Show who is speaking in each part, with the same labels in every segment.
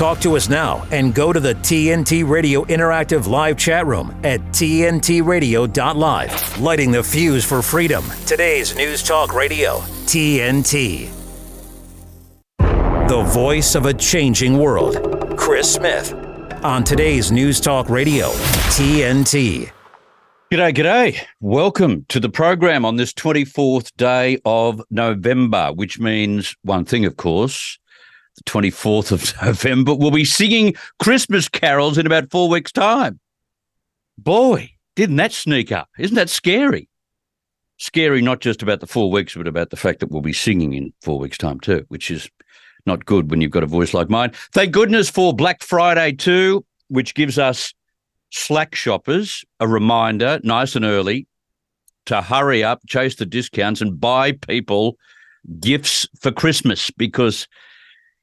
Speaker 1: Talk to us now and go to the TNT Radio Interactive Live chat room at TNTRadio.live. Lighting the fuse for freedom. Today's News Talk Radio, TNT. The voice of a changing world. Chris Smith. On today's News Talk Radio, TNT.
Speaker 2: G'day, g'day. Welcome to the program on this 24th day of November, which means one thing, of course. The 24th of November, we'll be singing Christmas carols in about four weeks' time. Boy, didn't that sneak up? Isn't that scary? Scary not just about the four weeks, but about the fact that we'll be singing in four weeks' time too, which is not good when you've got a voice like mine. Thank goodness for Black Friday too, which gives us Slack shoppers a reminder, nice and early, to hurry up, chase the discounts, and buy people gifts for Christmas because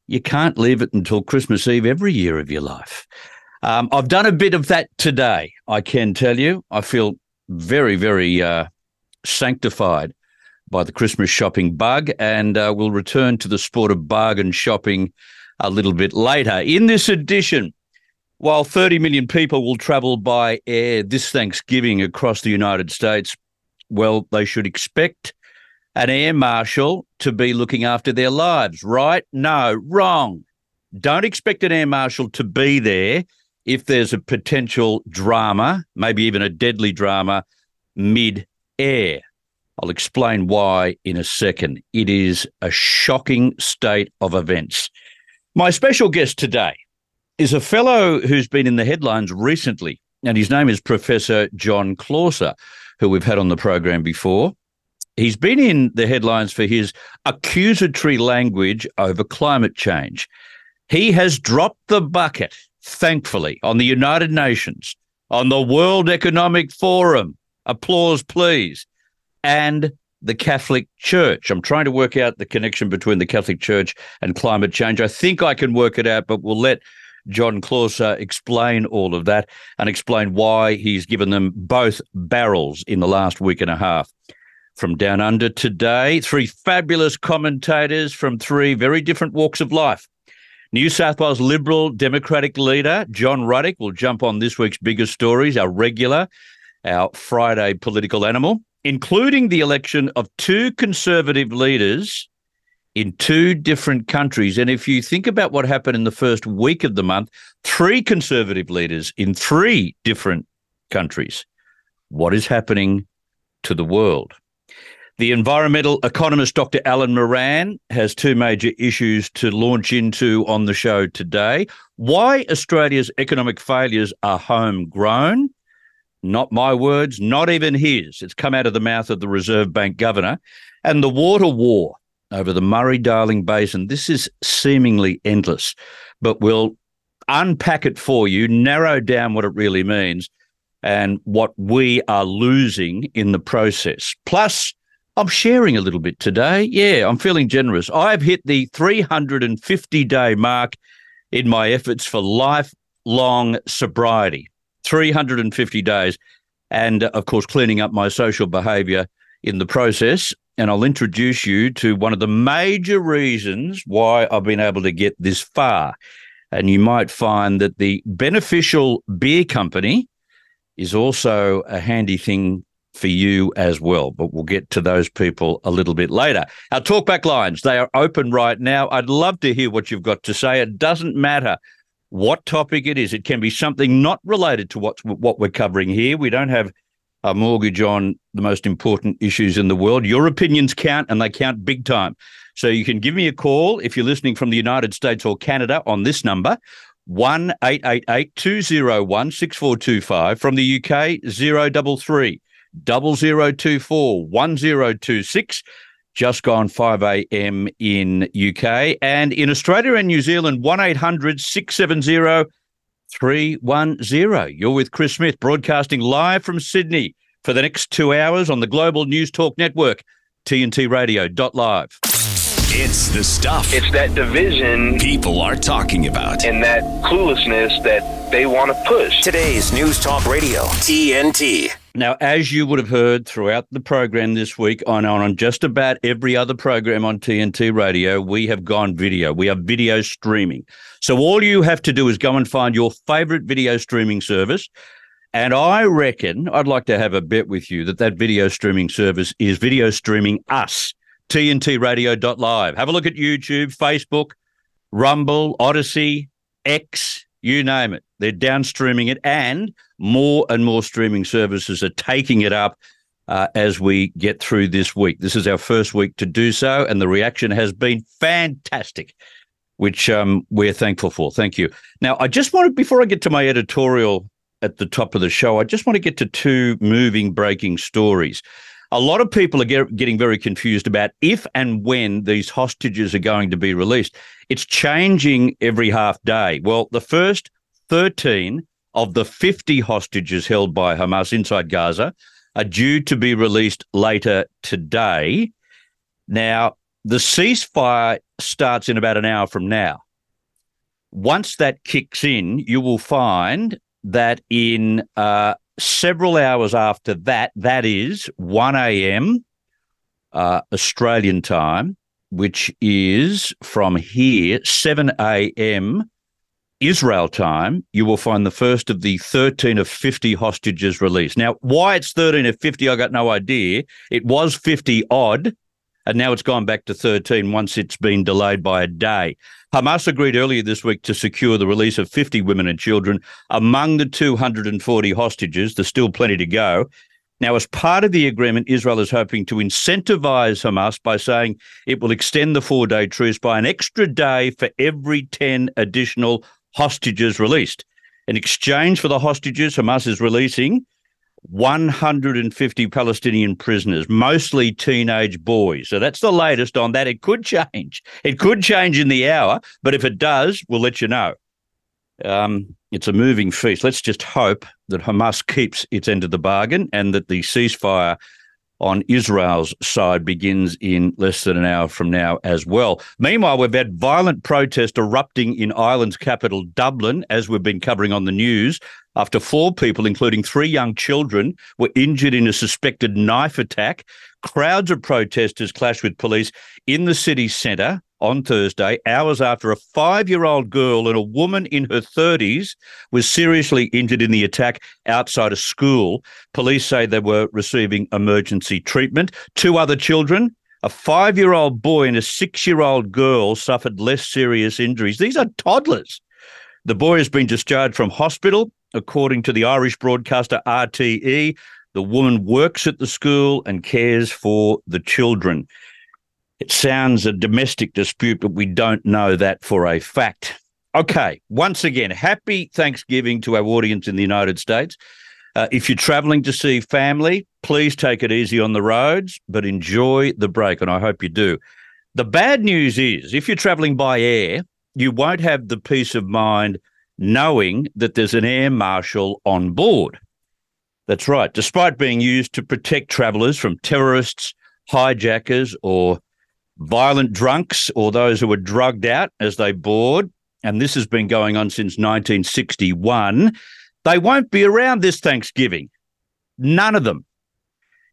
Speaker 2: you can't leave it until Christmas Eve every year of your life. Um, I've done a bit of that today, I can tell you. I feel very, very uh, sanctified by the Christmas shopping bug, and uh, we'll return to the sport of bargain shopping a little bit later. In this edition, while 30 million people will travel by air this Thanksgiving across the United States, well, they should expect an air marshal to be looking after their lives, right? No, wrong. Don't expect an air marshal to be there if there's a potential drama, maybe even a deadly drama, mid air. I'll explain why in a second. It is a shocking state of events. My special guest today is a fellow who's been in the headlines recently, and his name is Professor John Clauser, who we've had on the program before. He's been in the headlines for his accusatory language over climate change. He has dropped the bucket, thankfully, on the United Nations, on the World Economic Forum. Applause, please. And the Catholic Church. I'm trying to work out the connection between the Catholic Church and climate change. I think I can work it out, but we'll let John Clauser explain all of that and explain why he's given them both barrels in the last week and a half. From Down Under today, three fabulous commentators from three very different walks of life. New South Wales Liberal Democratic leader John Ruddick will jump on this week's biggest stories, our regular, our Friday political animal, including the election of two Conservative leaders in two different countries. And if you think about what happened in the first week of the month, three conservative leaders in three different countries. What is happening to the world? The environmental economist Dr. Alan Moran has two major issues to launch into on the show today. Why Australia's economic failures are homegrown. Not my words, not even his. It's come out of the mouth of the Reserve Bank governor. And the water war over the Murray Darling Basin. This is seemingly endless, but we'll unpack it for you, narrow down what it really means, and what we are losing in the process. Plus, I'm sharing a little bit today. Yeah, I'm feeling generous. I've hit the 350 day mark in my efforts for lifelong sobriety 350 days. And uh, of course, cleaning up my social behavior in the process and I'll introduce you to one of the major reasons why I've been able to get this far. And you might find that the beneficial beer company is also a handy thing for you as well. But we'll get to those people a little bit later. Our talkback lines, they are open right now. I'd love to hear what you've got to say. It doesn't matter what topic it is. It can be something not related to what's, what we're covering here. We don't have a mortgage on the most important issues in the world. Your opinions count and they count big time. So you can give me a call if you're listening from the United States or Canada on this number. 1 201 6425 from the UK 033 0024 1026 just gone 5 a.m. in UK and in Australia and New Zealand 1 800 670 310. You're with Chris Smith, broadcasting live from Sydney for the next two hours on the Global News Talk Network, TNTRadio.live.
Speaker 3: It's the stuff.
Speaker 4: It's that division
Speaker 3: people are talking about.
Speaker 4: And that cluelessness that they want to push.
Speaker 1: Today's News Talk Radio, TNT.
Speaker 2: Now, as you would have heard throughout the program this week, on on just about every other program on TNT Radio, we have gone video. We are video streaming. So all you have to do is go and find your favorite video streaming service. And I reckon I'd like to have a bet with you that that video streaming service is video streaming us, TNTRadio.live. Have a look at YouTube, Facebook, Rumble, Odysee, X, you name it. They're downstreaming it, and more and more streaming services are taking it up uh, as we get through this week. This is our first week to do so, and the reaction has been fantastic, which um, we're thankful for. Thank you. Now, I just wanted, before I get to my editorial at the top of the show, I just want to get to two moving, breaking stories. A lot of people are get, getting very confused about if and when these hostages are going to be released. It's changing every half day. Well, the first 13 of the 50 hostages held by Hamas inside Gaza are due to be released later today. Now, the ceasefire starts in about an hour from now. Once that kicks in, you will find that in uh, several hours after that, that is 1 a.m. Uh, Australian time, which is from here, 7 a.m. Israel time, you will find the first of the 13 of 50 hostages released. Now, why it's 13 of 50, I got no idea. It was 50 odd, and now it's gone back to 13 once it's been delayed by a day. Hamas agreed earlier this week to secure the release of 50 women and children among the 240 hostages. There's still plenty to go. Now, as part of the agreement, Israel is hoping to incentivize Hamas by saying it will extend the four day truce by an extra day for every 10 additional hostages released. In exchange for the hostages, Hamas is releasing 150 Palestinian prisoners, mostly teenage boys. So that's the latest on that. It could change. It could change in the hour, but if it does, we'll let you know. Um, it's a moving feast. Let's just hope that Hamas keeps its end of the bargain and that the ceasefire on Israel's side begins in less than an hour from now as well. Meanwhile, we've had violent protest erupting in Ireland's capital, Dublin, as we've been covering on the news, after four people, including three young children, were injured in a suspected knife attack. Crowds of protesters clashed with police in the city centre on Thursday, hours after a five year old girl and a woman in her 30s was seriously injured in the attack outside a school. Police say they were receiving emergency treatment. Two other children, a five year old boy and a six year old girl, suffered less serious injuries. These are toddlers. The boy has been discharged from hospital, according to the Irish broadcaster RTE. The woman works at the school and cares for the children. It sounds a domestic dispute, but we don't know that for a fact. Okay, once again, happy Thanksgiving to our audience in the United States. Uh, if you're traveling to see family, please take it easy on the roads, but enjoy the break, and I hope you do. The bad news is if you're traveling by air, you won't have the peace of mind knowing that there's an air marshal on board. That's right. Despite being used to protect travelers from terrorists, hijackers, or violent drunks or those who were drugged out as they board, and this has been going on since 1961, they won't be around this Thanksgiving. None of them.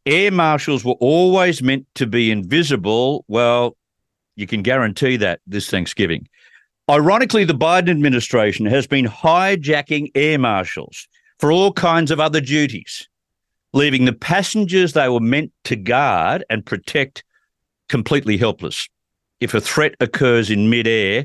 Speaker 2: Air marshals were always meant to be invisible. Well, you can guarantee that this Thanksgiving. Ironically, the Biden administration has been hijacking air marshals for all kinds of other duties, leaving the passengers they were meant to guard and protect completely helpless. If a threat occurs in midair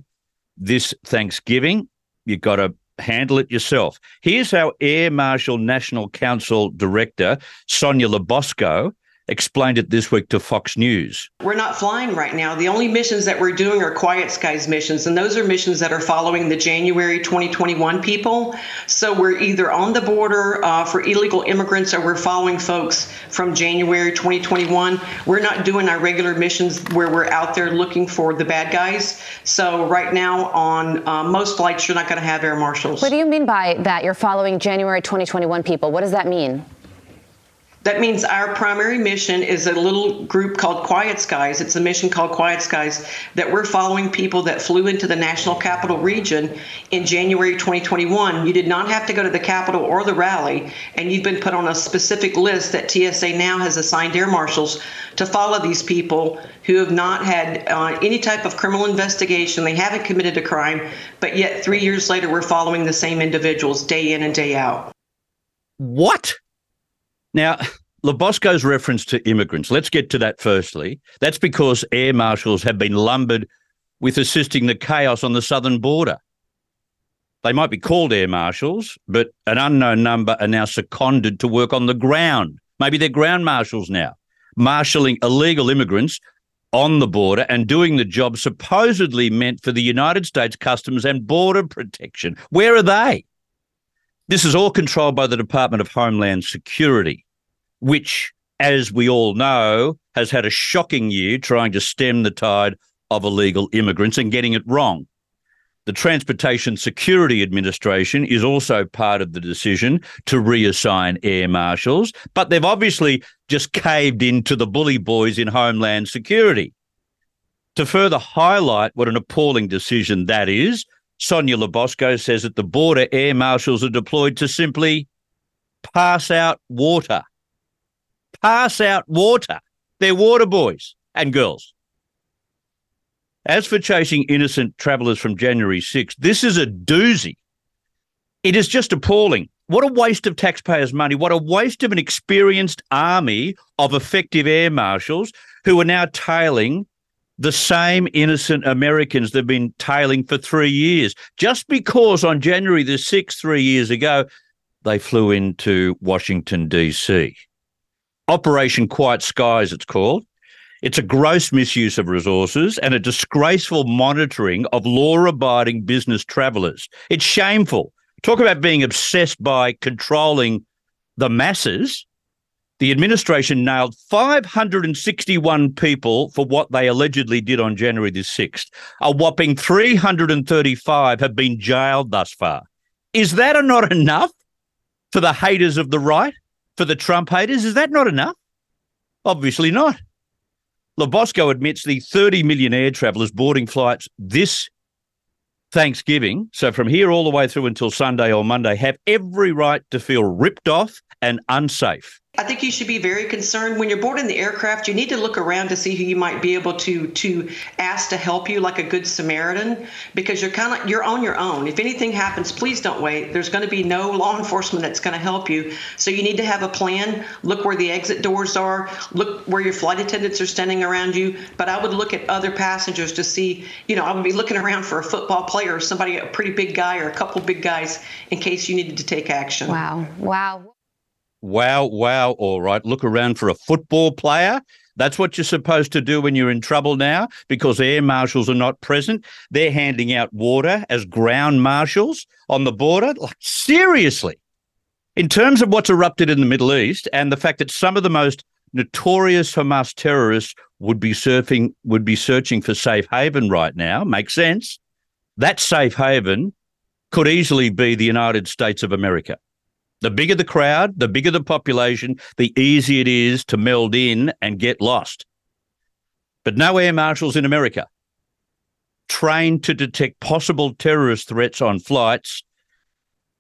Speaker 2: this Thanksgiving, you've got to handle it yourself. Here's how Air Marshal National Council Director Sonya LaBosco explained it this week to Fox News.
Speaker 4: We're not flying right now. The only missions that we're doing are quiet skies missions, and those are missions that are following the January 2021 people. So we're either on the border uh, for illegal immigrants or we're following folks from January 2021. We're not doing our regular missions where we're out there looking for the bad guys. So right now, on uh, most flights, you're not going to have air marshals.
Speaker 5: What do you mean by that? You're following January 2021 people. What does that mean?
Speaker 4: That means our primary mission is a little group called Quiet Skies. It's a mission called Quiet Skies that we're following people that flew into the National Capital Region in January 2021. You did not have to go to the Capitol or the rally, and you've been put on a specific list that TSA now has assigned air marshals to follow these people who have not had uh, any type of criminal investigation. They haven't committed a crime, but yet three years later, we're following the same individuals day in and day out.
Speaker 2: What? Now, LaBosco's reference to immigrants, let's get to that firstly. That's because air marshals have been lumbered with assisting the chaos on the southern border. They might be called air marshals, but an unknown number are now seconded to work on the ground. Maybe they're ground marshals now, marshalling illegal immigrants on the border and doing the job supposedly meant for the United States Customs and Border Protection. Where are they? This is all controlled by the Department of Homeland Security, which, as we all know, has had a shocking year trying to stem the tide of illegal immigrants and getting it wrong. The Transportation Security Administration is also part of the decision to reassign air marshals, but they've obviously just caved into the bully boys in Homeland Security. To further highlight what an appalling decision that is, Sonya LaBosco says that the border air marshals are deployed to simply pass out water. Pass out water. They're water boys and girls. As for chasing innocent travellers from January 6th, this is a doozy. It is just appalling. What a waste of taxpayers' money. What a waste of an experienced army of effective air marshals who are now tailing the same innocent Americans they've been tailing for three years. Just because on January the 6th, three years ago, they flew into Washington, D.C. Operation Quiet Skies, it's called. It's a gross misuse of resources and a disgraceful monitoring of law abiding business travellers. It's shameful. Talk about being obsessed by controlling the masses. The administration nailed 561 people for what they allegedly did on January the 6th. A whopping 335 have been jailed thus far. Is that not enough for the haters of the right, for the Trump haters? Is that not enough? Obviously not. LaBosco admits the 30 million air travellers boarding flights this Thanksgiving, so from here all the way through until Sunday or Monday, have every right to feel ripped off and unsafe.
Speaker 4: I think you should be very concerned when you're boarding the aircraft. You need to look around to see who you might be able to to ask to help you, like a good Samaritan, because you're kind of you're on your own. If anything happens, please don't wait. There's going to be no law enforcement that's going to help you. So you need to have a plan. Look where the exit doors are. Look where your flight attendants are standing around you. But I would look at other passengers to see. You know, I would be looking around for a football player or somebody, a pretty big guy or a couple big guys, in case you needed to take action.
Speaker 5: Wow! Wow!
Speaker 2: Wow, wow, all right. Look around for a football player. That's what you're supposed to do when you're in trouble now because air marshals are not present. They're handing out water as ground marshals on the border. Like, seriously. In terms of what's erupted in the Middle East and the fact that some of the most notorious Hamas terrorists would be surfing would be searching for safe haven right now, makes sense. That safe haven could easily be the United States of America. The bigger the crowd, the bigger the population, the easier it is to meld in and get lost. But no air marshals in America trained to detect possible terrorist threats on flights.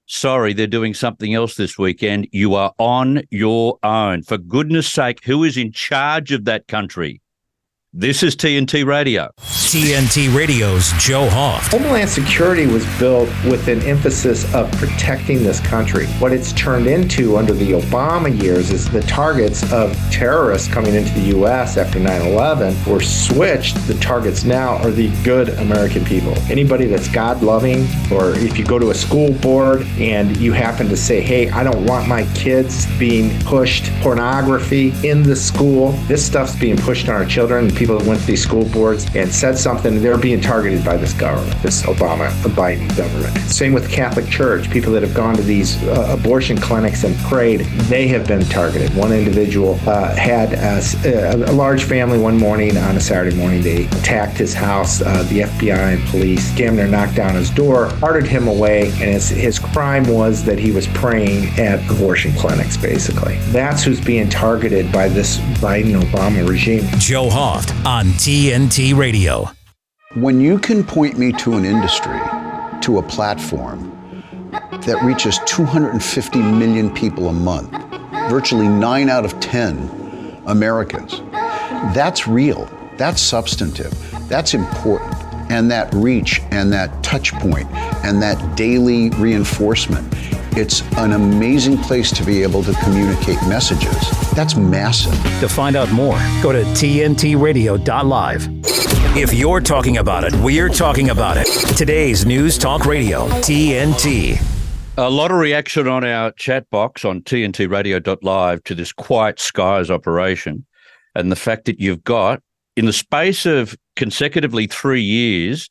Speaker 2: Sorry, they're doing something else this weekend. You are on your own. For goodness sake, who is in charge of that country? This is TNT Radio.
Speaker 1: TNT Radio's Joe Hoft.
Speaker 6: Homeland Security was built with an emphasis of protecting this country. What it's turned into under the Obama years is the targets of terrorists coming into the U.S. after 9 11 were switched. The targets now are the good American people. Anybody that's God loving, or if you go to a school board and you happen to say, hey, I don't want my kids being pushed pornography in the school, this stuff's being pushed on our children people that went to these school boards and said something, they're being targeted by this government, this Obama Biden government. Same with the Catholic Church. People that have gone to these uh, abortion clinics and prayed, they have been targeted. One individual uh, had a, a, large family one morning on a Saturday morning. They attacked his house. Uh, the FBI and police damn near knocked down his door. carted him away, and his, his crime was that he was praying at abortion clinics, basically. That's who's being targeted by this Biden Obama regime.
Speaker 1: Joe On TNT Radio.
Speaker 5: When you can point me to an industry, to a platform that reaches 250 million people a month, virtually nine out of 10 Americans, that's real, that's substantive, that's important and that reach and that touch point and that daily reinforcement. It's an amazing place to be able to communicate messages. That's massive.
Speaker 1: To find out more, go to tntradio.live. If you're talking about it, we're talking about it. Today's News Talk Radio, TNT.
Speaker 2: A lot of reaction on our chat box on tntradio.live to this Quiet Skies operation and the fact that you've got, in the space of consecutively three years,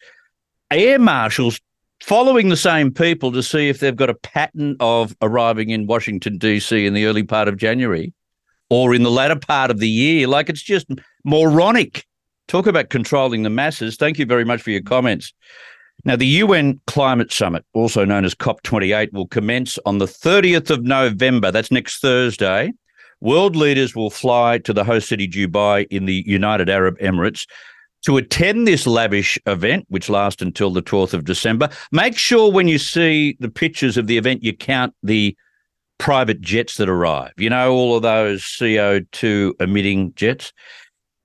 Speaker 2: air marshals following the same people to see if they've got a pattern of arriving in Washington, D.C. in the early part of January or in the latter part of the year. Like it's just moronic. Talk about controlling the masses. Thank you very much for your comments. Now, the UN Climate Summit, also known as COP28, will commence on the 30th of November. That's next Thursday. World leaders will fly to the host city, Dubai, in the United Arab Emirates to attend this lavish event, which lasts until the 12th of December, make sure when you see the pictures of the event, you count the private jets that arrive. You know, all of those CO2 emitting jets.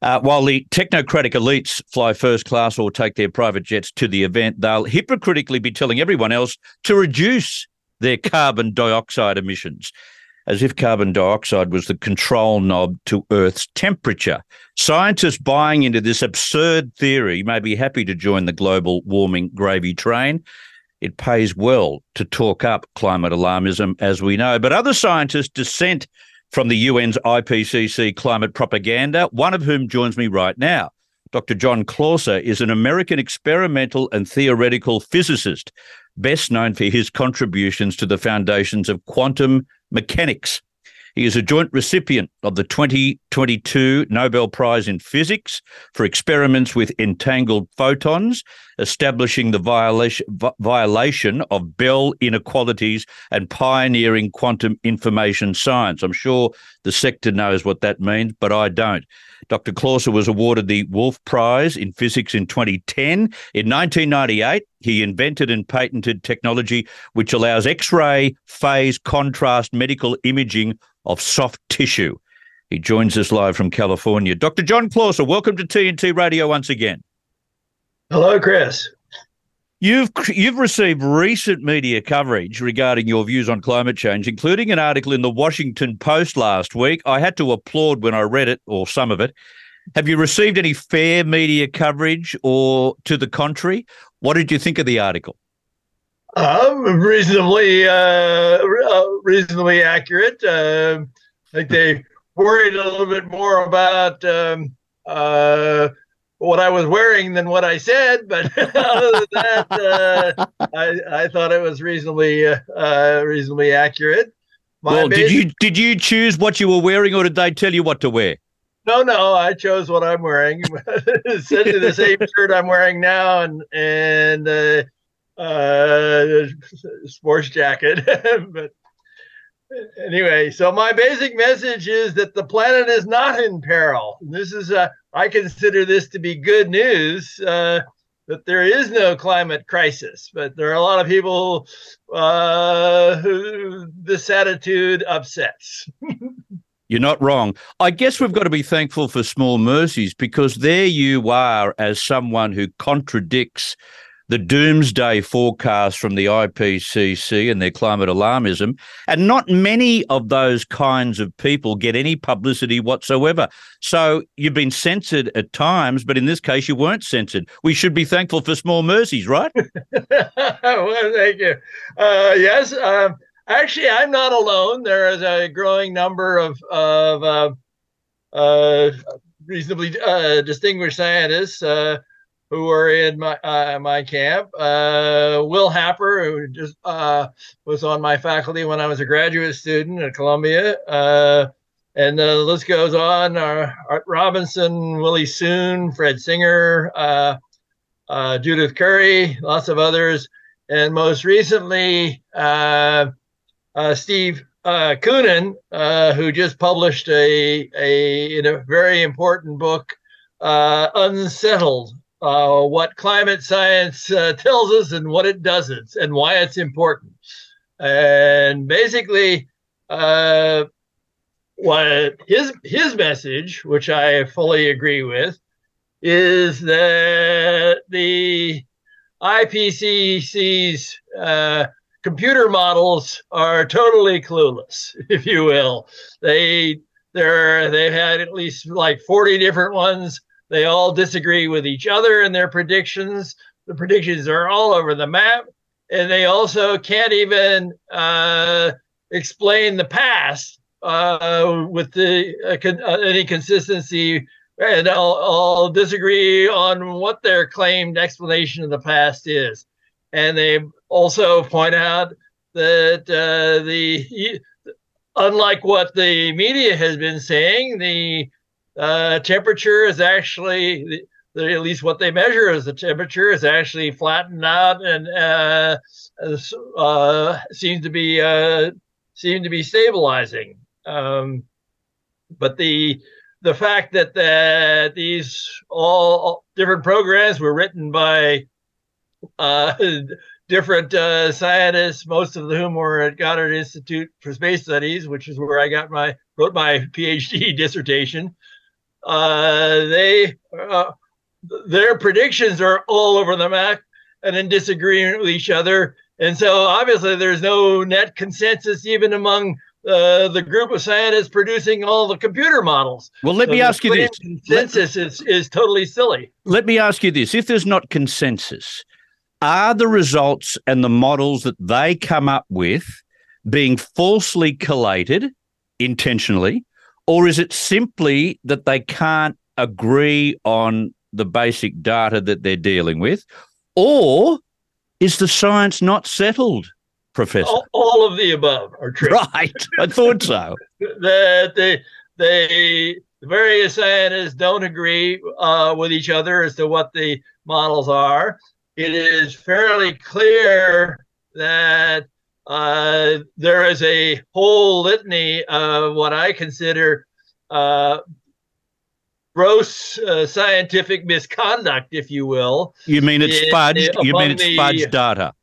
Speaker 2: Uh, while the technocratic elites fly first class or take their private jets to the event, they'll hypocritically be telling everyone else to reduce their carbon dioxide emissions as if carbon dioxide was the control knob to Earth's temperature. Scientists buying into this absurd theory may be happy to join the global warming gravy train. It pays well to talk up climate alarmism, as we know. But other scientists dissent from the UN's IPCC climate propaganda, one of whom joins me right now. Dr. John Clauser is an American experimental and theoretical physicist, best known for his contributions to the foundations of quantum mechanics. He is a joint recipient of the 2022 Nobel Prize in Physics for experiments with entangled photons, establishing the violation, violation of Bell inequalities and pioneering quantum information science. I'm sure the sector knows what that means, but I don't. Dr. Clauser was awarded the Wolf Prize in Physics in 2010. In 1998, he invented and patented technology which allows X ray phase contrast medical imaging of soft tissue. He joins us live from California. Dr. John Clauser, welcome to TNT Radio once again.
Speaker 7: Hello, Chris.
Speaker 2: You've you've received recent media coverage regarding your views on climate change, including an article in the Washington Post last week. I had to applaud when I read it, or some of it. Have you received any fair media coverage, or to the contrary? What did you think of the article?
Speaker 7: Um, reasonably, uh, uh, reasonably accurate. Uh, I think they worried a little bit more about um, uh, what I was wearing than what I said, but other than that, uh, I, I thought it was reasonably uh, reasonably accurate.
Speaker 2: My well, basic- did you did you choose what you were wearing, or did they tell you what to wear?
Speaker 7: No, no, I chose what I'm wearing. Essentially the same shirt I'm wearing now, and and uh, uh, sports jacket, but anyway, so my basic message is that the planet is not in peril. This is, uh, I consider this to be good news uh, that there is no climate crisis, but there are a lot of people uh, who this attitude upsets.
Speaker 2: You're not wrong. I guess we've got to be thankful for small mercies because there you are as someone who contradicts the doomsday forecast from the IPCC and their climate alarmism. And not many of those kinds of people get any publicity whatsoever. So you've been censored at times, but in this case, you weren't censored. We should be thankful for small mercies, right?
Speaker 7: well, thank you. Uh, yes. Uh, actually, I'm not alone. There is a growing number of, of uh, uh reasonably uh, distinguished scientists uh, who were in my uh, my camp. Uh, Will Happer, who just uh, was on my faculty when I was a graduate student at Columbia, uh, and the list goes on. Uh, Art Robinson, Willie Soon, Fred Singer, uh, Judith Curry, lots of others. and most recently, Steve uh, who just published a, a, a very important book, uh, Unsettled, uh, what climate science uh, tells us and what it doesn't, and why it's important. And basically, uh, what his his message, which I fully agree with, is that the IPCC's uh, computer models are totally clueless, if you will. They they're they've had at least like 40 different ones. They all disagree with each other in their predictions. The predictions are all over the map, and they also can't even uh, explain the past uh, with the uh, con- uh, any consistency and I'll, I'll, disagree on what their claimed explanation of the past is. And they also point out that uh, the unlike what the media has been saying, the uh, temperature is actually at least what they measure is the temperature is actually flattened out and uh, uh seems to be uh, seem to be stabilizing. Um, but the the fact that the, these all different programs were written by uh, different uh, scientists, most of whom were at Goddard Institute for Space Studies, which is where I got my wrote my PhD dissertation. Uh, they uh, their predictions are all over the map and in disagreement with each other, and so obviously there's no net consensus even among uh, the group of scientists producing all the computer models.
Speaker 2: Well, let so me ask you this:
Speaker 7: consensus let, is is totally silly.
Speaker 2: Let me ask you this: if there's not consensus, are the results and the models that they come up with being falsely collated intentionally, or is it simply that they can't agree on the basic data that they're dealing with, or is the science not settled? Professor?
Speaker 7: All, all of the above are true.
Speaker 2: Right. I thought so.
Speaker 7: that they, they, the various scientists don't agree uh, with each other as to what the models are. It is fairly clear that uh, there is a whole litany of what I consider uh, gross uh, scientific misconduct, if you will.
Speaker 2: You mean it's fudged? You mean it's fudged data?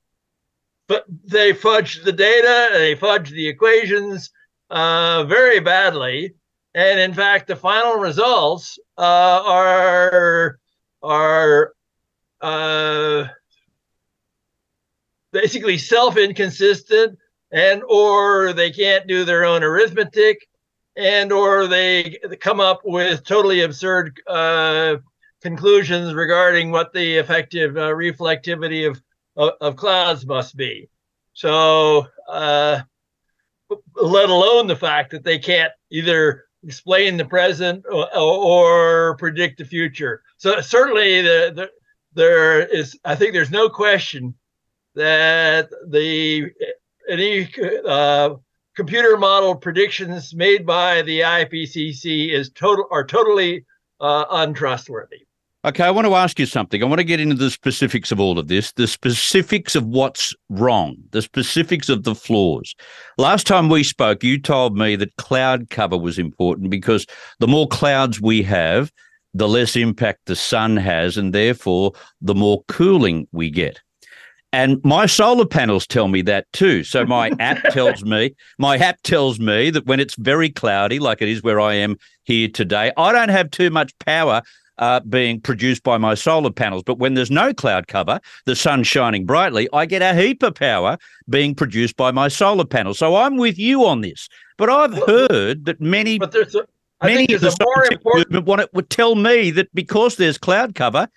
Speaker 7: but they fudged the data, they fudged the equations uh, very badly. And in fact, the final results uh, are are basically self-inconsistent, and or they can't do their own arithmetic, and or they come up with totally absurd uh, conclusions regarding what the effective uh, reflectivity of of, of clouds must be. So, uh, let alone the fact that they can't either explain the present or, or predict the future. So certainly, the, the, there is. I think there's no question that the any uh, computer model predictions made by the IPCC is total are totally uh, untrustworthy.
Speaker 2: Okay, I want to ask you something. I want to get into the specifics of all of this, the specifics of what's wrong, the specifics of the flaws. Last time we spoke, you told me that cloud cover was important because the more clouds we have, the less impact the sun has, and therefore the more cooling we get. And my solar panels tell me that too. So my app tells me, my app tells me that when it's very cloudy, like it is where I am here today, I don't have too much power uh, being produced by my solar panels. But when there's no cloud cover, the sun's shining brightly, I get a heap of power being produced by my solar panels. So I'm with you on this. But I've heard that many.
Speaker 7: But there's a, many of the more important
Speaker 2: movement want it would tell me that because there's cloud cover,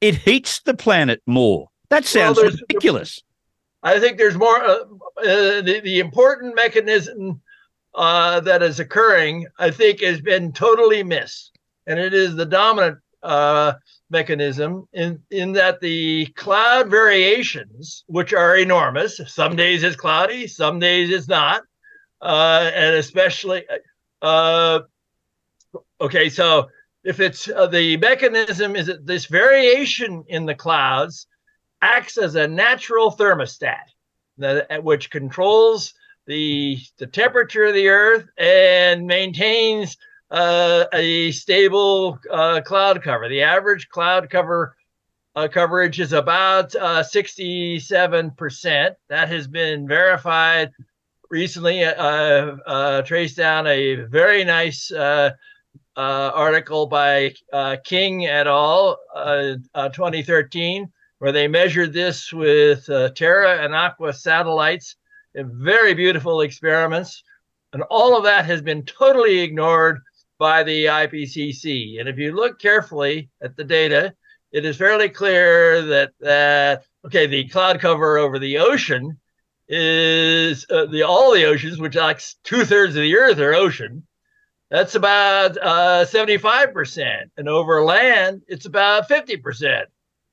Speaker 2: it heats the planet more. That sounds well, ridiculous.
Speaker 7: I think there's more. Uh, uh, the, the important mechanism uh, that is occurring, I think, has been totally missed and it is the dominant uh, mechanism in, in that the cloud variations, which are enormous, some days it's cloudy, some days it's not, uh, and especially, uh, okay, so if it's uh, the mechanism is this variation in the clouds acts as a natural thermostat, that, which controls the the temperature of the Earth and maintains uh, a stable uh, cloud cover. The average cloud cover uh, coverage is about 67%. Uh, that has been verified recently. Uh, uh, traced down a very nice article by King et al. 2013, where they measured this with Terra and Aqua satellites very beautiful experiments. And all of that has been totally ignored by the IPCC. And if you look carefully at the data, it is fairly clear that that okay, the cloud cover over the ocean is uh, the all the oceans, which like two thirds of the Earth are ocean. That's about uh, 75%, and over land, it's about 50%.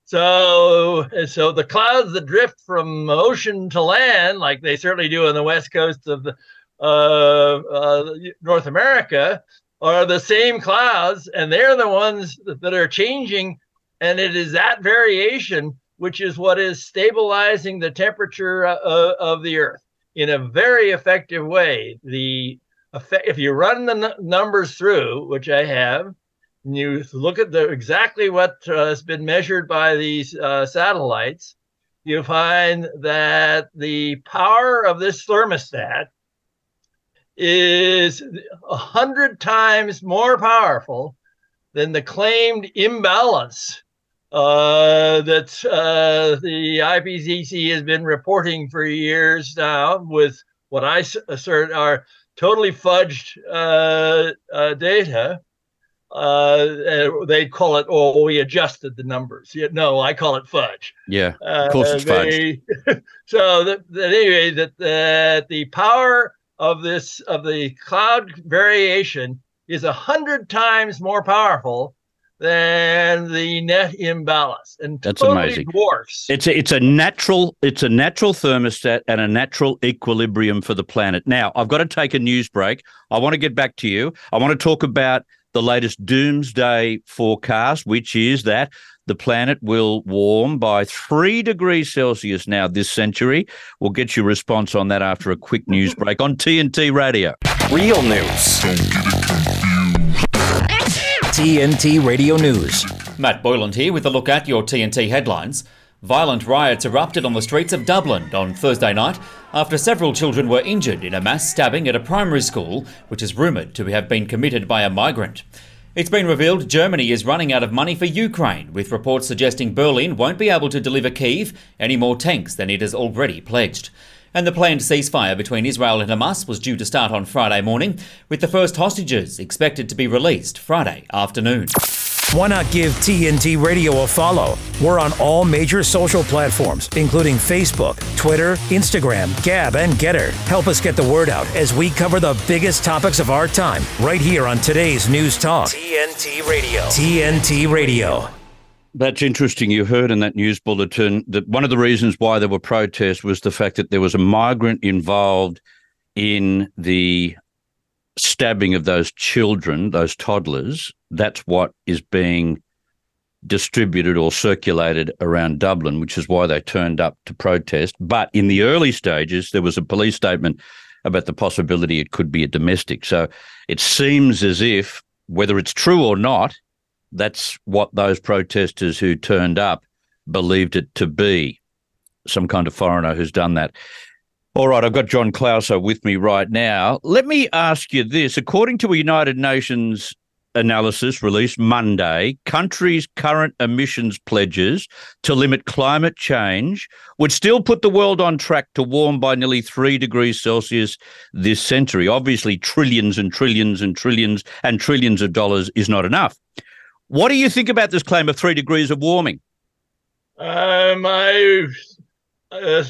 Speaker 7: So, so the clouds that drift from ocean to land, like they certainly do on the west coast of the, uh, uh, North America, are the same clouds, and they're the ones that are changing. And it is that variation which is what is stabilizing the temperature uh, of the Earth in a very effective way. The effect, if you run the n- numbers through, which I have, and you look at the exactly what uh, has been measured by these uh, satellites, you find that the power of this thermostat is a hundred times more powerful than the claimed imbalance uh, that uh, the IPCC has been reporting for years now, with what I assert are totally fudged uh, uh data uh, they call it, oh, we adjusted the numbers. Yeah, no, I call it fudge.
Speaker 2: Yeah, of course it's uh, they,
Speaker 7: fudge. so that, that anyway, that, that the power of this of the cloud variation is a hundred times more powerful than the net imbalance, and
Speaker 2: that's
Speaker 7: totally
Speaker 2: amazing.
Speaker 7: Dwarfs.
Speaker 2: It's a, it's a natural it's a natural thermostat and a natural equilibrium for the planet. Now I've got to take a news break. I want to get back to you. I want to talk about the latest doomsday forecast, which is that the planet will warm by three degrees Celsius now this century. We'll get your response on that after a quick news break on TNT Radio.
Speaker 1: Real news. TNT Radio News.
Speaker 8: Matt Boyland here with a look at your TNT headlines. Violent riots erupted on the streets of Dublin on Thursday night after several children were injured in a mass stabbing at a primary school, which is rumoured to have been committed by a migrant. It's been revealed Germany is running out of money for Ukraine, with reports suggesting Berlin won't be able to deliver Kiev any more tanks than it has already pledged. And the planned ceasefire between Israel and Hamas was due to start on Friday morning, with the first hostages expected to be released Friday afternoon.
Speaker 1: Why not give TNT Radio a follow? We're on all major social platforms, including Facebook, Twitter, Instagram, Gab, and Gettr. Help us get the word out as we cover the biggest topics of our time right here on today's News Talk. TNT Radio. TNT Radio.
Speaker 2: That's interesting. You heard in that news bulletin that one of the reasons why there were protests was the fact that there was a migrant involved in the stabbing of those children, those toddlers, that's what is being distributed or circulated around Dublin, which is why they turned up to protest. But in the early stages, there was a police statement about the possibility it could be a domestic. So it seems as if, whether it's true or not, that's what those protesters who turned up believed it to be some kind of foreigner who's done that. All right, I've got John Clauser with me right now. Let me ask you this. According to a United Nations analysis released Monday, countries' current emissions pledges to limit climate change would still put the world on track to warm by nearly three degrees Celsius this century. Obviously, trillions and trillions and trillions and trillions of dollars is not enough. What do you think about this claim of three degrees of warming?
Speaker 7: Um, I uh,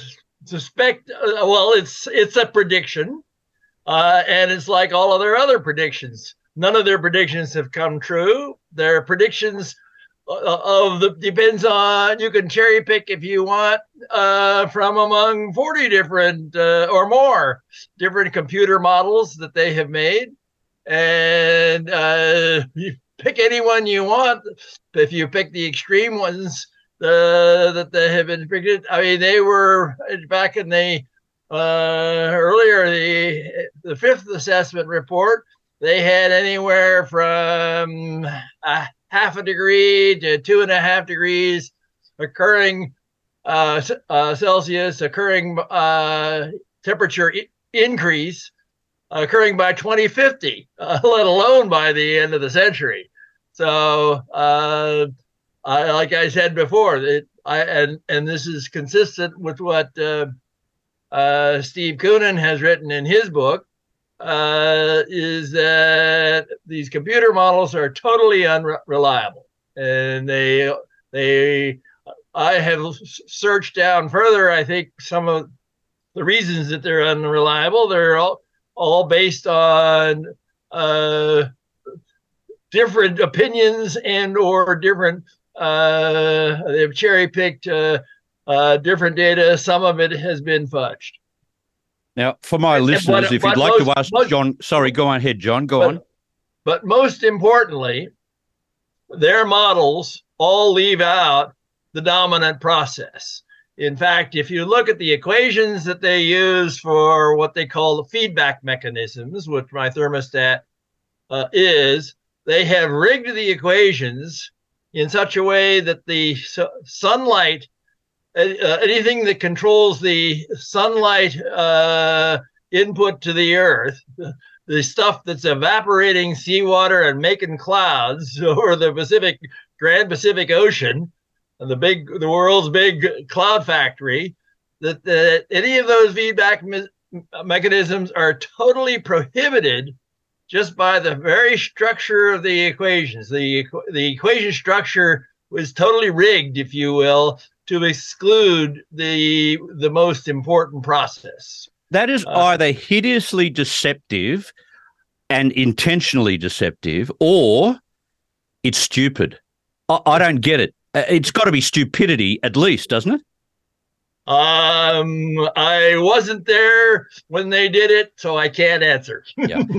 Speaker 7: suspect. Uh, well, it's it's a prediction, uh, and it's like all other other predictions. None of their predictions have come true. Their predictions uh, of the depends on you can cherry pick if you want uh, from among 40 different uh, or more different computer models that they have made and uh, you pick any one you want if you pick the extreme ones that they have been predicted. I mean, they were back in the uh, earlier the the fifth assessment report. They had anywhere from a half a degree to two and a half degrees occurring uh, uh, Celsius occurring uh, temperature I- increase occurring by 2050, uh, let alone by the end of the century. So, uh, I, like I said before, it, I and and this is consistent with what uh, uh, Steve Koonin has written in his book. Uh, is that these computer models are totally unreliable, and they they I have searched down further. I think some of the reasons that they're unreliable they're all all based on uh, different opinions and or different uh, they've cherry picked uh, uh, different data. Some of it has been fudged.
Speaker 2: Now, for my listeners, but, if you'd like to ask most, John, sorry, go on ahead, John, go
Speaker 7: but,
Speaker 2: on.
Speaker 7: But most importantly, their models all leave out the dominant process. In fact, if you look at the equations that they use for what they call the feedback mechanisms, which my thermostat uh, is, they have rigged the equations in such a way that the sunlight, uh, uh, anything that controls the sunlight uh, input to the earth, the stuff that's evaporating seawater and making clouds over the Pacific, Grand Pacific Ocean, and the big, the world's big cloud factory, that, that any of those feedback me- mechanisms are totally prohibited just by the very structure of the equations. The, the equation structure was totally rigged, if you will, to exclude the the most important process.
Speaker 2: That is uh, either hideously deceptive and intentionally deceptive, or it's stupid. I, I don't get it. Uh, it's got to be stupidity, at least, doesn't it?
Speaker 7: Um, I wasn't there when they did it, so I can't answer.
Speaker 2: yeah.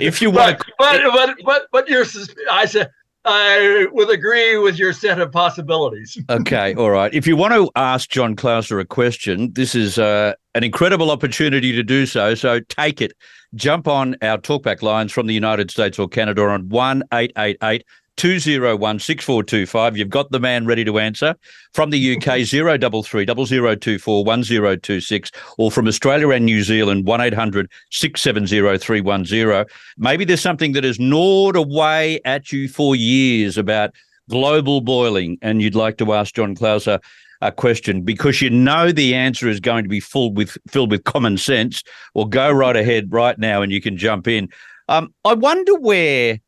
Speaker 2: If you want,
Speaker 7: but, but but but but your I said I would agree with your set of possibilities.
Speaker 2: okay, all right. If you want to ask John Clauser a question, this is uh, an incredible opportunity to do so. So take it. Jump on our talkback lines from the United States or Canada on one eight eight eight 201 6425. You've got the man ready to answer. From the UK, 033 0024 1026, or from Australia and New Zealand, 1 800 670 310. Maybe there's something that has gnawed away at you for years about global boiling, and you'd like to ask John Clauser a question because you know the answer is going to be full with filled with common sense. Well, go right ahead right now, and you can jump in. Um, I wonder where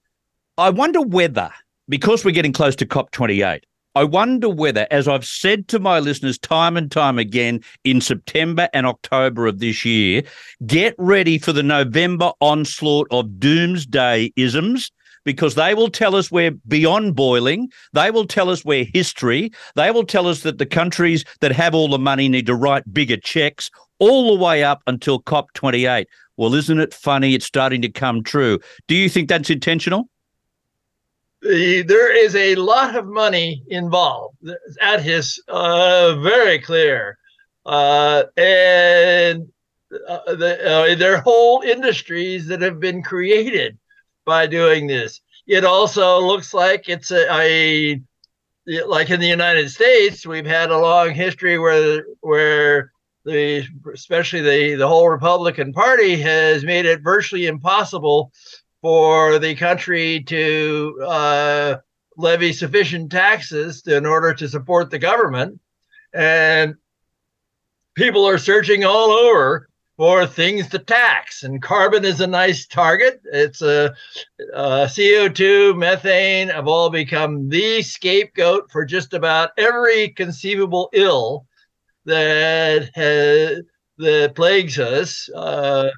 Speaker 2: I wonder whether, because we're getting close to COP28, I wonder whether, as I've said to my listeners time and time again in September and October of this year, get ready for the November onslaught of doomsday isms because they will tell us we're beyond boiling. They will tell us we're history. They will tell us that the countries that have all the money need to write bigger checks all the way up until COP28. Well, isn't it funny? It's starting to come true. Do you think that's intentional?
Speaker 7: The, there is a lot of money involved. That is uh, very clear. Uh, and uh, the, uh, there are whole industries that have been created by doing this. It also looks like it's a, a like in the United States, we've had a long history where where the especially the the whole Republican Party has made it virtually impossible for the country to uh, levy sufficient taxes in order to support the government. And people are searching all over for things to tax. And carbon is a nice target. It's a, a CO2, methane have all become the scapegoat for just about every conceivable ill that has, that plagues us. Uh,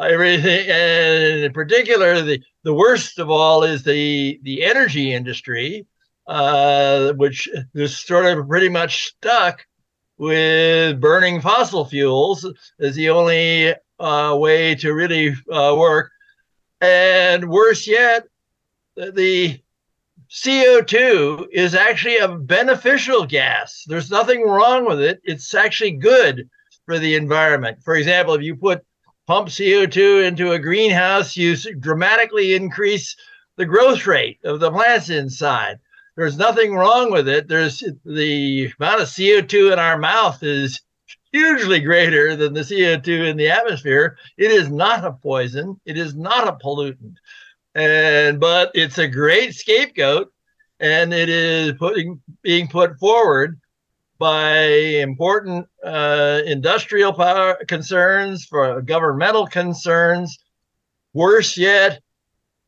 Speaker 7: everything, and in particular, the, the worst of all is the the energy industry, uh, which is sort of pretty much stuck with burning fossil fuels as the only uh, way to really uh, work. And worse yet, the CO2 is actually a beneficial gas. There's nothing wrong with it. It's actually good for the environment. For example, if you put pump CO2 into a greenhouse, you dramatically increase the growth rate of the plants inside. There's nothing wrong with it. There's the amount of CO2 in our mouth is hugely greater than the CO2 in the atmosphere. It is not a poison. It is not a pollutant. And but it's a great scapegoat and it is putting being put forward by important uh, industrial power concerns, for governmental concerns. Worse yet,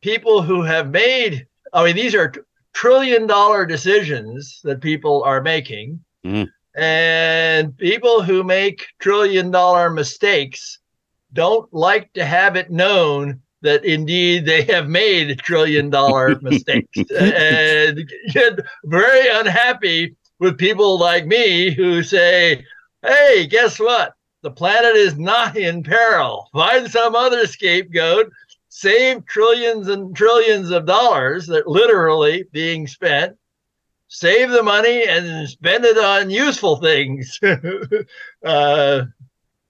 Speaker 7: people who have made, I mean, these are trillion dollar decisions that people are making. Mm. And people who make trillion dollar mistakes don't like to have it known that indeed they have made trillion dollar mistakes and get very unhappy with people like me who say, hey, guess what? The planet is not in peril. Find some other scapegoat, save trillions and trillions of dollars that literally being spent save the money and spend it on useful things. uh,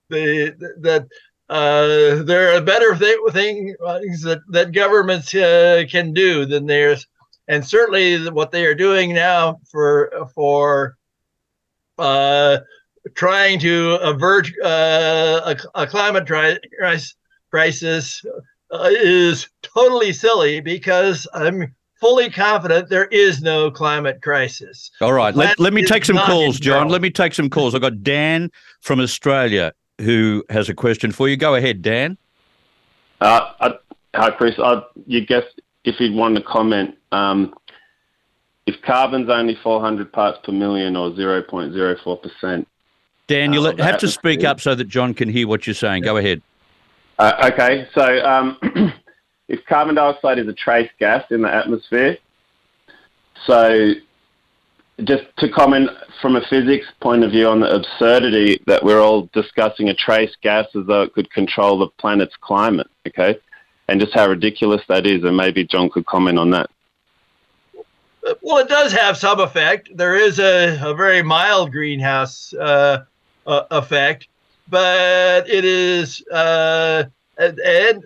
Speaker 7: the, that uh, there are better th- things that, that governments uh, can do than theirs. And certainly what they are doing now for for uh, trying to avert uh, a, a, climate tri- crisis uh, is totally silly because I'm fully confident there is no climate crisis.
Speaker 2: All right, let, let me take some calls, John. Let me take some calls. I've got Dan from Australia who has a question for you. Go ahead, Dan.
Speaker 9: Uh, I, hi, Chris. I, you guess if you'd want to comment, um, if carbon's only 400 parts per million or 0.04%.
Speaker 2: Dan, you'll have to speak up so that John can hear what you're saying. Go ahead.
Speaker 9: Uh, okay, so um, if carbon dioxide is a trace gas in the atmosphere, so just to comment from a physics point of view on the absurdity that we're all discussing a trace gas as though it could control the planet's climate, okay? And just how ridiculous that is, and maybe John could comment on that.
Speaker 7: Well, it does have some effect. There is a, a very mild greenhouse uh, uh, effect, but it is uh, and, and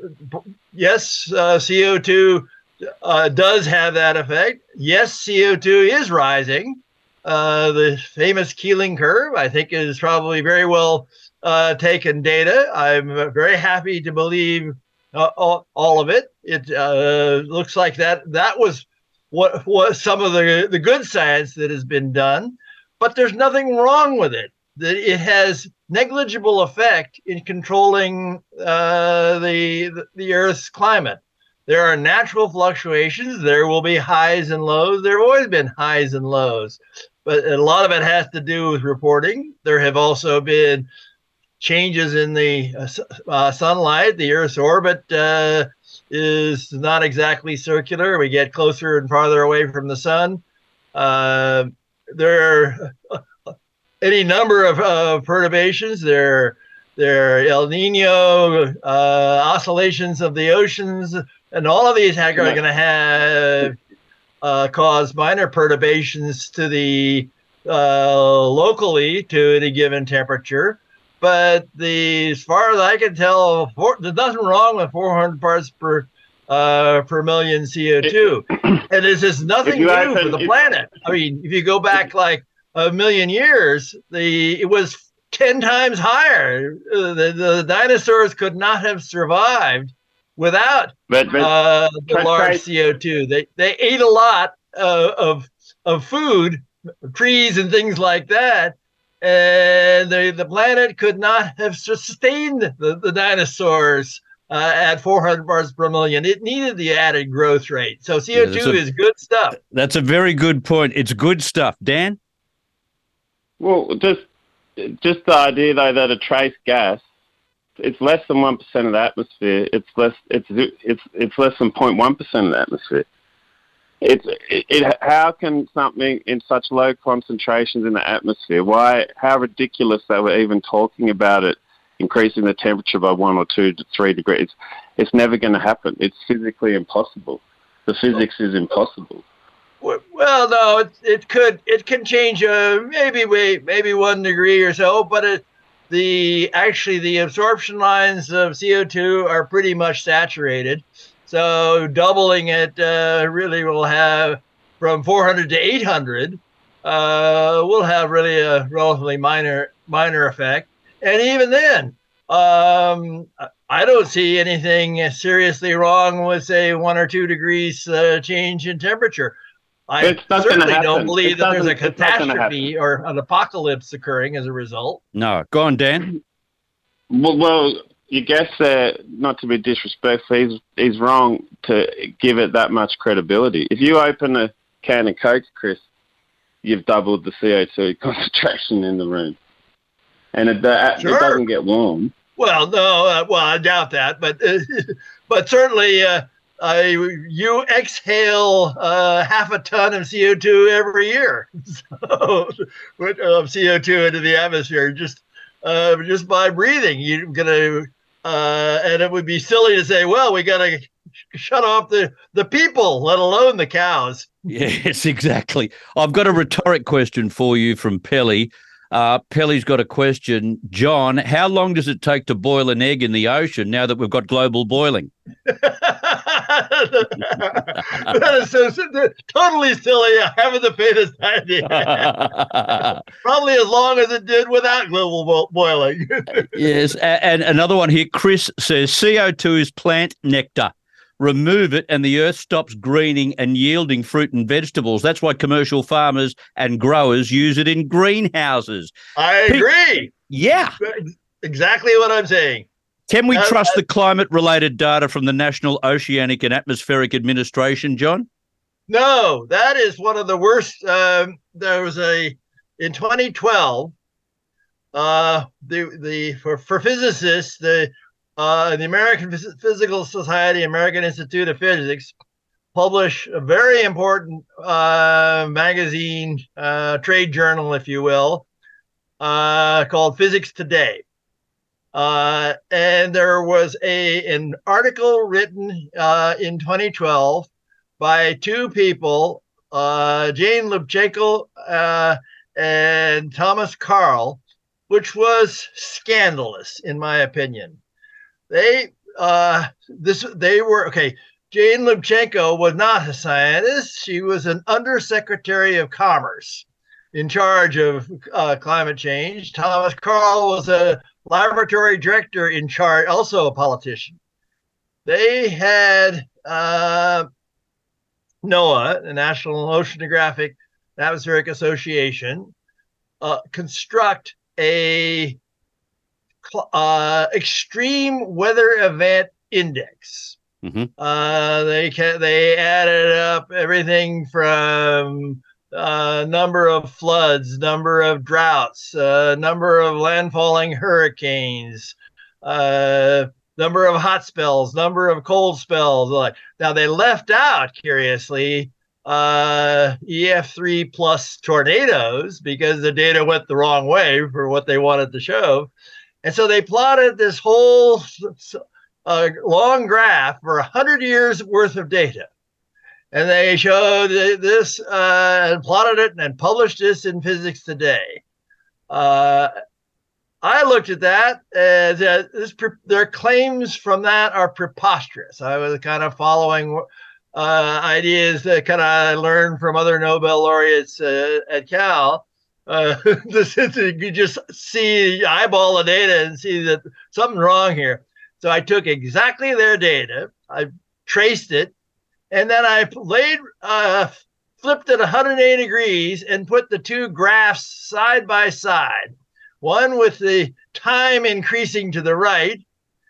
Speaker 7: yes, uh, CO2 uh, does have that effect. Yes, CO2 is rising. Uh, the famous Keeling curve, I think, is probably very well taken data. I'm very happy to believe uh, all, all, of it. It uh, looks like that that was what was some of the, the good science that has been done, but there's nothing wrong with it. That it has negligible effect in controlling uh, the, the Earth's climate. There are natural fluctuations. There will be highs and lows. There have always been highs and lows, but a lot of it has to do with reporting. There have also been changes in the uh, uh sunlight. The Earth's orbit uh, is not exactly circular. We get closer and farther away from the sun. Uh, there are any number of uh, perturbations. There, there El Nino uh, oscillations of the oceans, and all of these are going to have uh, cause minor perturbations to the uh, locally to any given temperature. But the as far as I can tell, four, there's nothing wrong with 400 parts per uh, per million CO2, and this is nothing new for the planet. I mean, if you go back like a million years, the it was ten times higher. Uh, the, the dinosaurs could not have survived without but, but, uh, the large CO two. They they ate a lot uh, of of food, trees and things like that, and the the planet could not have sustained the, the dinosaurs. Uh, at 400 parts per million. It needed the added growth rate. So CO2 yeah, a, is good stuff.
Speaker 2: That's a very good point. It's good stuff. Dan?
Speaker 9: Well, just just the idea though that a trace gas, it's less than one percent of the atmosphere. It's less. It's it's it's less than 0.1 percent of the atmosphere. It's it, it, How can something in such low concentrations in the atmosphere? Why? How ridiculous that we're even talking about it increasing the temperature by one or two to three degrees. It's never going to happen. It's physically impossible. The physics is impossible.
Speaker 7: Well, no, it, it could it can change uh, maybe maybe one degree or so, but it, the actually the absorption lines of CO2 are pretty much saturated. So doubling it uh, really will have from 400 to 800 uh, will have really a relatively minor minor effect. And even then, um, I don't see anything seriously wrong with say one or two degrees uh, change in temperature. I certainly don't believe that there's a catastrophe or an apocalypse occurring as a result.
Speaker 2: No, go on, Dan.
Speaker 9: Well, well you guess that not to be disrespectful, he's he's wrong to give it that much credibility. If you open a can of Coke, Chris, you've doubled the CO2 concentration in the room, and it, uh, sure. it doesn't get warm.
Speaker 7: Well, no, uh, well, I doubt that, but uh, but certainly. Uh, uh, you exhale uh, half a ton of CO2 every year so, of CO2 into the atmosphere just uh, just by breathing. You're gonna, uh, and it would be silly to say, well, we got to shut off the the people, let alone the cows.
Speaker 2: Yes, exactly. I've got a rhetoric question for you from Pelly. Uh, Pelly's got a question. John, how long does it take to boil an egg in the ocean now that we've got global boiling?
Speaker 7: that is so, totally silly. I haven't the faintest idea. Probably as long as it did without global boiling.
Speaker 2: yes. And another one here Chris says CO2 is plant nectar remove it and the earth stops greening and yielding fruit and vegetables. That's why commercial farmers and growers use it in greenhouses.
Speaker 7: I agree.
Speaker 2: Yeah.
Speaker 7: Exactly what I'm saying.
Speaker 2: Can we uh, trust uh, the climate related data from the National Oceanic and Atmospheric Administration, John?
Speaker 7: No, that is one of the worst. Um, there was a in 2012. Uh, the the for, for physicists, the uh, the American Physical Society, American Institute of Physics, publish a very important uh, magazine, uh, trade journal, if you will, uh, called Physics Today. Uh, and there was a an article written uh, in 2012 by two people, Jane Lubchenco and Thomas Karl, which was scandalous, in my opinion. They uh, this they were okay. Jane Lubchenco was not a scientist. She was an undersecretary of commerce in charge of uh, climate change. Thomas Karl was a laboratory director in charge, also a politician. They had uh, NOAA, the National Oceanographic Atmospheric Association, uh, construct a uh, extreme weather event index. Mm-hmm. Uh, they can, they added up everything from uh, number of floods, number of droughts, uh, number of landfalling hurricanes, uh, number of hot spells, number of cold spells. Like now, they left out curiously uh, EF3 plus tornadoes because the data went the wrong way for what they wanted to show. And so they plotted this whole uh, long graph for 100 years worth of data. And they showed this uh, and plotted it and published this in Physics Today. Uh, I looked at that as uh, this, their claims from that are preposterous. I was kind of following uh, ideas that kind of I learned from other Nobel laureates uh, at Cal. Uh, this is, you just see eyeball the data and see that something's wrong here. So I took exactly their data, I traced it, and then I laid uh, flipped it 180 degrees and put the two graphs side by side. One with the time increasing to the right,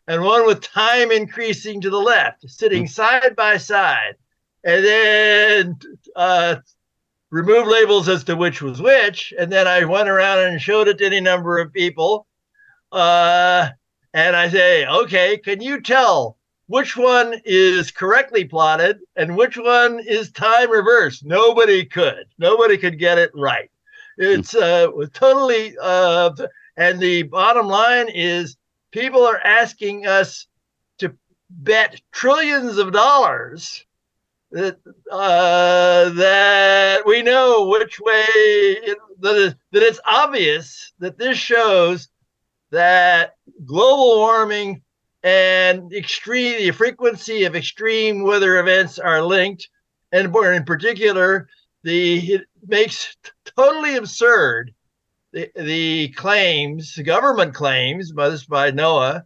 Speaker 7: and one with time increasing to the left, sitting hmm. side by side. And then uh, remove labels as to which was which, and then I went around and showed it to any number of people. Uh, and I say, okay, can you tell which one is correctly plotted and which one is time reversed? Nobody could. Nobody could get it right. It's uh, totally. Uh, and the bottom line is, people are asking us to bet trillions of dollars that uh, that we know which way that that it's obvious that this shows that global warming and extreme the frequency of extreme weather events are linked. And in particular the it makes totally absurd the, the claims the government claims by by NOAA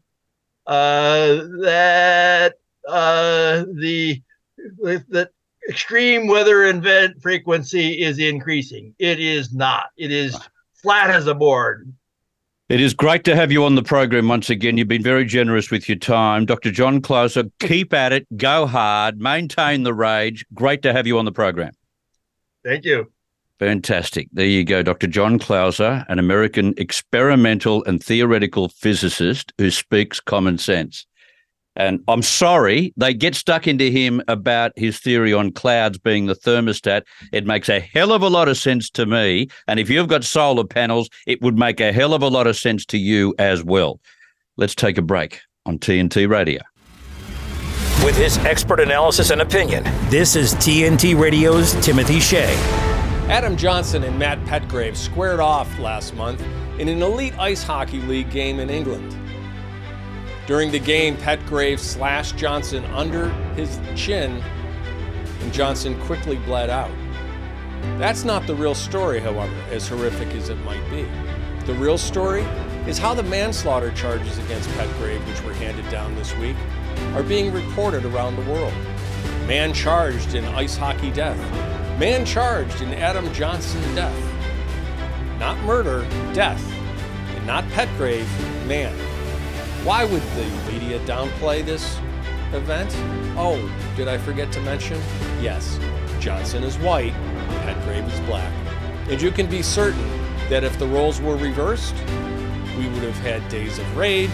Speaker 7: uh, that uh, the that extreme weather event frequency is increasing. It is not. It is flat as a board.
Speaker 2: It is great to have you on the program once again. You've been very generous with your time. Dr. John Clauser, keep at it, go hard, maintain the rage. Great to have you on the program.
Speaker 7: Thank you.
Speaker 2: Fantastic. There you go, Dr. John Clauser, an American experimental and theoretical physicist who speaks common sense. And I'm sorry, they get stuck into him about his theory on clouds being the thermostat. It makes a hell of a lot of sense to me. And if you've got solar panels, it would make a hell of a lot of sense to you as well. Let's take a break on TNT Radio.
Speaker 1: With his expert analysis and opinion, this is TNT Radio's Timothy Shea.
Speaker 10: Adam Johnson and Matt Petgrave squared off last month in an elite ice hockey league game in England. During the game, Petgrave slashed Johnson under his chin, and Johnson quickly bled out. That's not the real story, however, as horrific as it might be. The real story is how the manslaughter charges against Petgrave, which were handed down this week, are being reported around the world. Man charged in ice hockey death. Man charged in Adam Johnson death. Not murder, death. And not Petgrave, man. Why would the media downplay this event? Oh, did I forget to mention? Yes, Johnson is white, Petgrave is black. And you can be certain that if the roles were reversed, we would have had days of rage,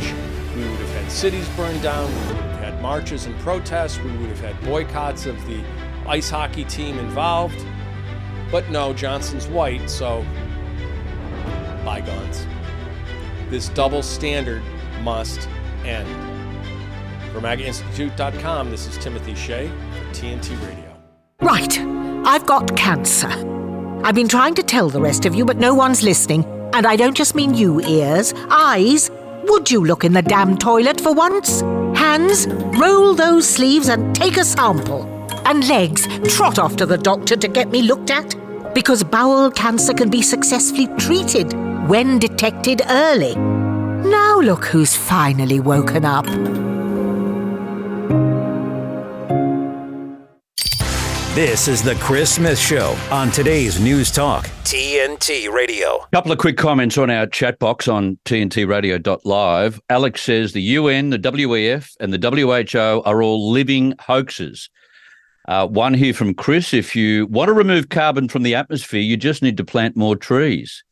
Speaker 10: we would have had cities burned down, we would have had marches and protests, we would have had boycotts of the ice hockey team involved. But no, Johnson's white, so bygones. This double standard must end. From AgaInstitute.com, this is Timothy Shea for TNT Radio.
Speaker 11: Right, I've got cancer. I've been trying to tell the rest of you, but no one's listening. And I don't just mean you, ears, eyes. Would you look in the damn toilet for once? Hands, roll those sleeves and take a sample. And legs, trot off to the doctor to get me looked at. Because bowel cancer can be successfully treated when detected early. Now look who's finally woken up.
Speaker 1: This is the Chris Smith Show on today's News Talk, TNT Radio.
Speaker 2: A couple of quick comments on our chat box on tntradio.live. Alex says the UN, the WEF, and the WHO are all living hoaxes. Uh, one here from Chris if you want to remove carbon from the atmosphere, you just need to plant more trees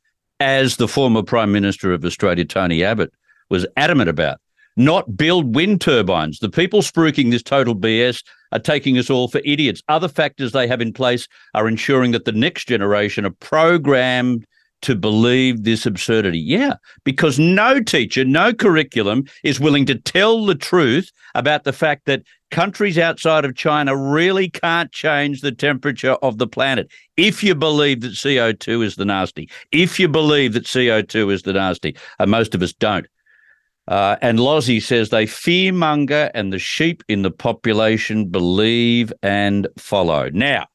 Speaker 2: as the former Prime Minister of Australia, Tony Abbott, was adamant about. Not build wind turbines. The people spruiking this total BS are taking us all for idiots. Other factors they have in place are ensuring that the next generation are programmed to believe this absurdity. Yeah, because no teacher, no curriculum is willing to tell the truth about the fact that countries outside of China really can't change the temperature of the planet. If you believe that CO2 is the nasty, if you believe that CO2 is the nasty, and most of us don't. Uh, and Lozzie says they fearmonger and the sheep in the population believe and follow. Now,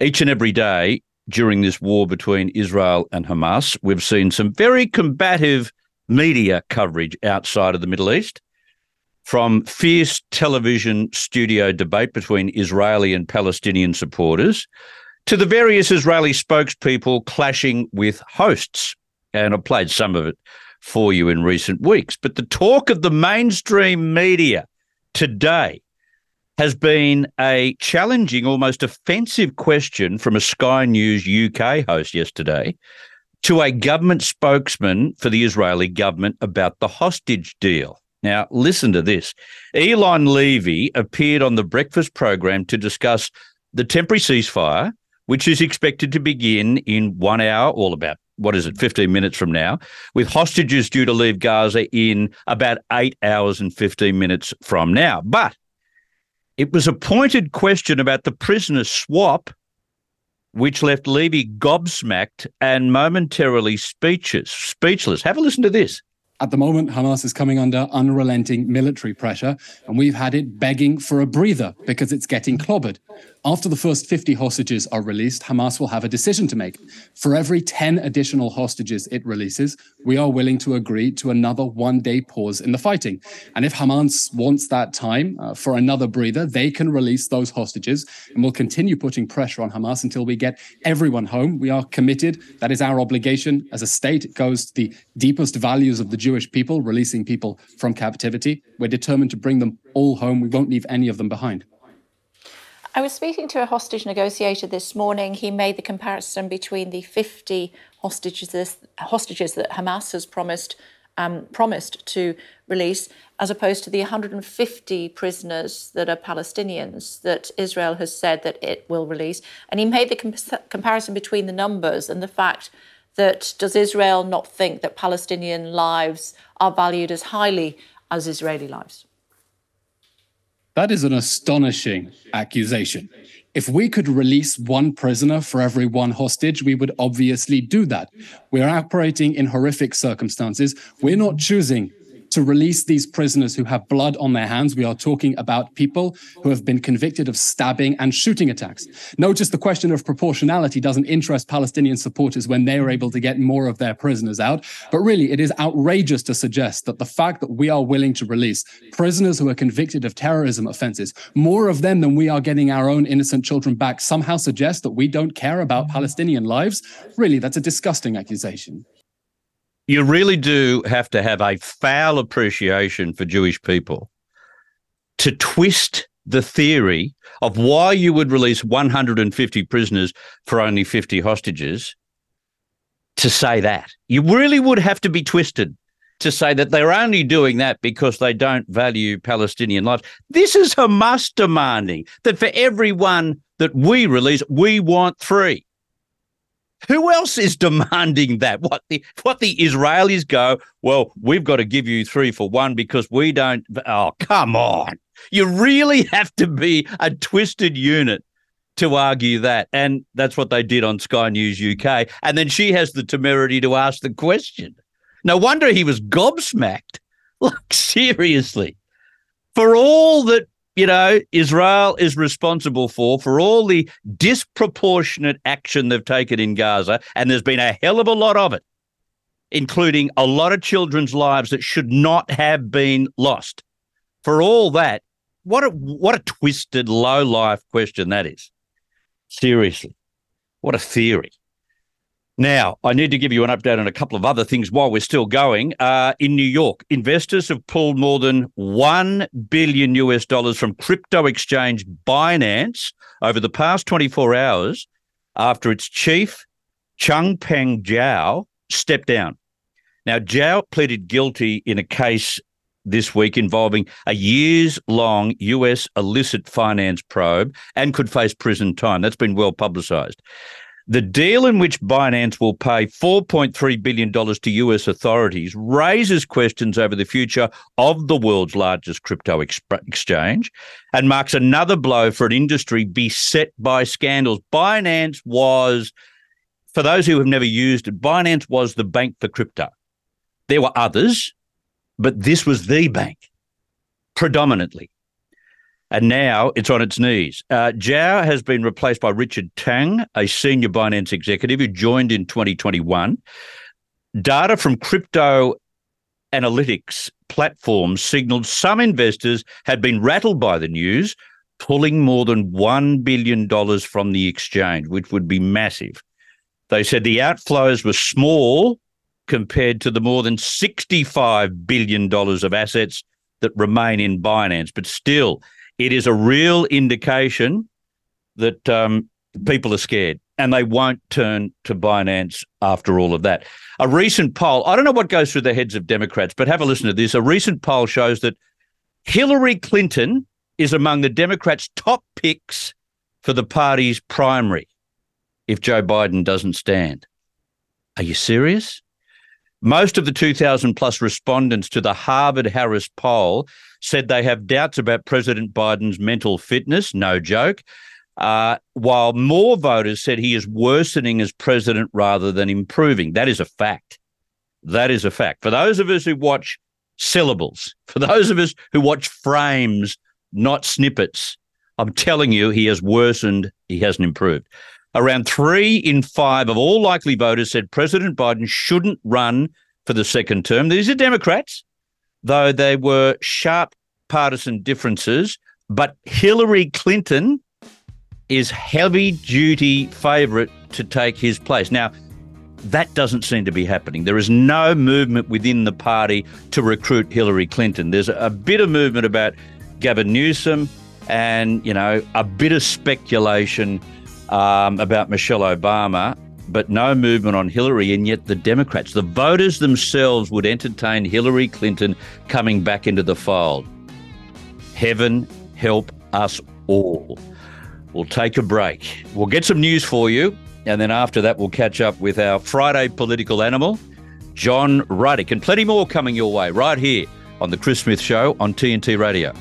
Speaker 2: each and every day during this war between Israel and Hamas, we've seen some very combative media coverage outside of the Middle East from fierce television studio debate between Israeli and Palestinian supporters to the various Israeli spokespeople clashing with hosts. And I played some of it for you in recent weeks. But the talk of the mainstream media today has been a challenging, almost offensive question from a Sky News UK host yesterday to a government spokesman for the Israeli government about the hostage deal. Now, listen to this. Eylon Levy appeared on the breakfast program to discuss the temporary ceasefire, which is expected to begin in one hour, all about what is it, 15 minutes from now, with hostages due to leave Gaza in about eight hours and 15 minutes from now. But It was a pointed question about the prisoner swap, which left Levy gobsmacked and momentarily speechless. Speechless. Have a listen to this.
Speaker 12: At the moment, Hamas is coming under unrelenting military pressure, and we've had it begging for a breather because it's getting clobbered. After the first 50 hostages are released, Hamas will have a decision to make. For every 10 additional hostages it releases, we are willing to agree to another one day pause in the fighting. And if Hamas wants that time uh, for another breather, they can release those hostages, and we'll continue putting pressure on Hamas until we get everyone home. We are committed. That is our obligation as a state. It goes to the deepest values of the Jewish people, releasing people from captivity. We're determined to bring them all home. We won't leave any of them behind.
Speaker 13: I was speaking to a hostage negotiator this morning. He made the comparison between the 50 hostages, hostages that Hamas has promised um, promised to release, as opposed to the 150 prisoners that are Palestinians that Israel has said that it will release. And he made the comp- comparison between the numbers and the fact that does Israel not think that Palestinian lives are valued as highly as Israeli lives?
Speaker 12: That is an astonishing accusation. If we could release one prisoner for every one hostage, we would obviously do that. We're operating in horrific circumstances. We're not choosing to release these prisoners who have blood on their hands. We are talking about people who have been convicted of stabbing and shooting attacks. Notice the question of proportionality doesn't interest Palestinian supporters when they are able to get more of their prisoners out. But really, it is outrageous to suggest that the fact that we are willing to release prisoners who are convicted of terrorism offenses, more of them than we are getting our own innocent children back, somehow suggests that we don't care about Palestinian lives. Really, that's a disgusting accusation
Speaker 2: you really do have to have a foul appreciation for Jewish people to twist the theory of why you would release 150 prisoners for only 50 hostages to say that. You really would have to be twisted to say that they're only doing that because they don't value Palestinian lives. This is Hamas demanding that for every one that we release, we want three. Who else is demanding that? What the what the Israelis go? Well, we've got to give you three for one because we don't. Oh, come on! You really have to be a twisted unit to argue that, and that's what they did on Sky News UK. And then she has the temerity to ask the question. No wonder he was gobsmacked. Like seriously, for all that you know, Israel is responsible for, for all the disproportionate action they've taken in Gaza. And there's been a hell of a lot of it, including a lot of children's lives that should not have been lost. For all that, what a, what a twisted, low life question that is. Seriously, what a theory. Now, I need to give you an update on a couple of other things while we're still going. Uh, in New York, investors have pulled more than 1 billion US dollars from crypto exchange Binance over the past 24 hours after its chief, Changpeng Zhao, stepped down. Now, Zhao pleaded guilty in a case this week involving a years long US illicit finance probe and could face prison time. That's been well publicized. The deal in which Binance will pay $4.3 billion to US authorities raises questions over the future of the world's largest crypto ex- exchange and marks another blow for an industry beset by scandals. Binance was, for those who have never used it, Binance was the bank for crypto. There were others, but this was the bank predominantly and now it's on its knees. Uh, Zhao has been replaced by Richard Teng, a senior Binance executive who joined in 2021. Data from crypto analytics platforms signaled some investors had been rattled by the news, pulling more than $1 billion from the exchange, which would be massive. They said the outflows were small compared to the more than $65 billion of assets that remain in Binance, but still, it is a real indication that um, people are scared and they won't turn to Binance after all of that. A recent poll, I don't know what goes through the heads of Democrats, but have a listen to this. A recent poll shows that Hillary Clinton is among the Democrats' top picks for the party's primary if Joe Biden doesn't stand. Are you serious? Most of the 2,000 plus respondents to the Harvard Harris poll said they have doubts about President Biden's mental fitness, no joke, uh, while more voters said he is worsening as president rather than improving. That is a fact. That is a fact. For those of us who watch syllables, for those of us who watch frames, not snippets, I'm telling you, he has worsened, he hasn't improved. Around three in five of all likely voters said President Biden shouldn't run for the second term. These are Democrats, though they were sharp partisan differences. But Hillary Clinton is heavy duty favourite to take his place. Now, that doesn't seem to be happening. There is no movement within the party to recruit Hillary Clinton. There's a bit of movement about Gavin Newsom and, you know, a bit of speculation um, about Michelle Obama, but no movement on Hillary. And yet the Democrats, the voters themselves, would entertain Hillary Clinton coming back into the fold. Heaven help us all. We'll take a break. We'll get some news for you. And then after that, we'll catch up with our Friday political animal, John Ruddick, and plenty more coming your way right here on The Chris Smith Show on TNT Radio.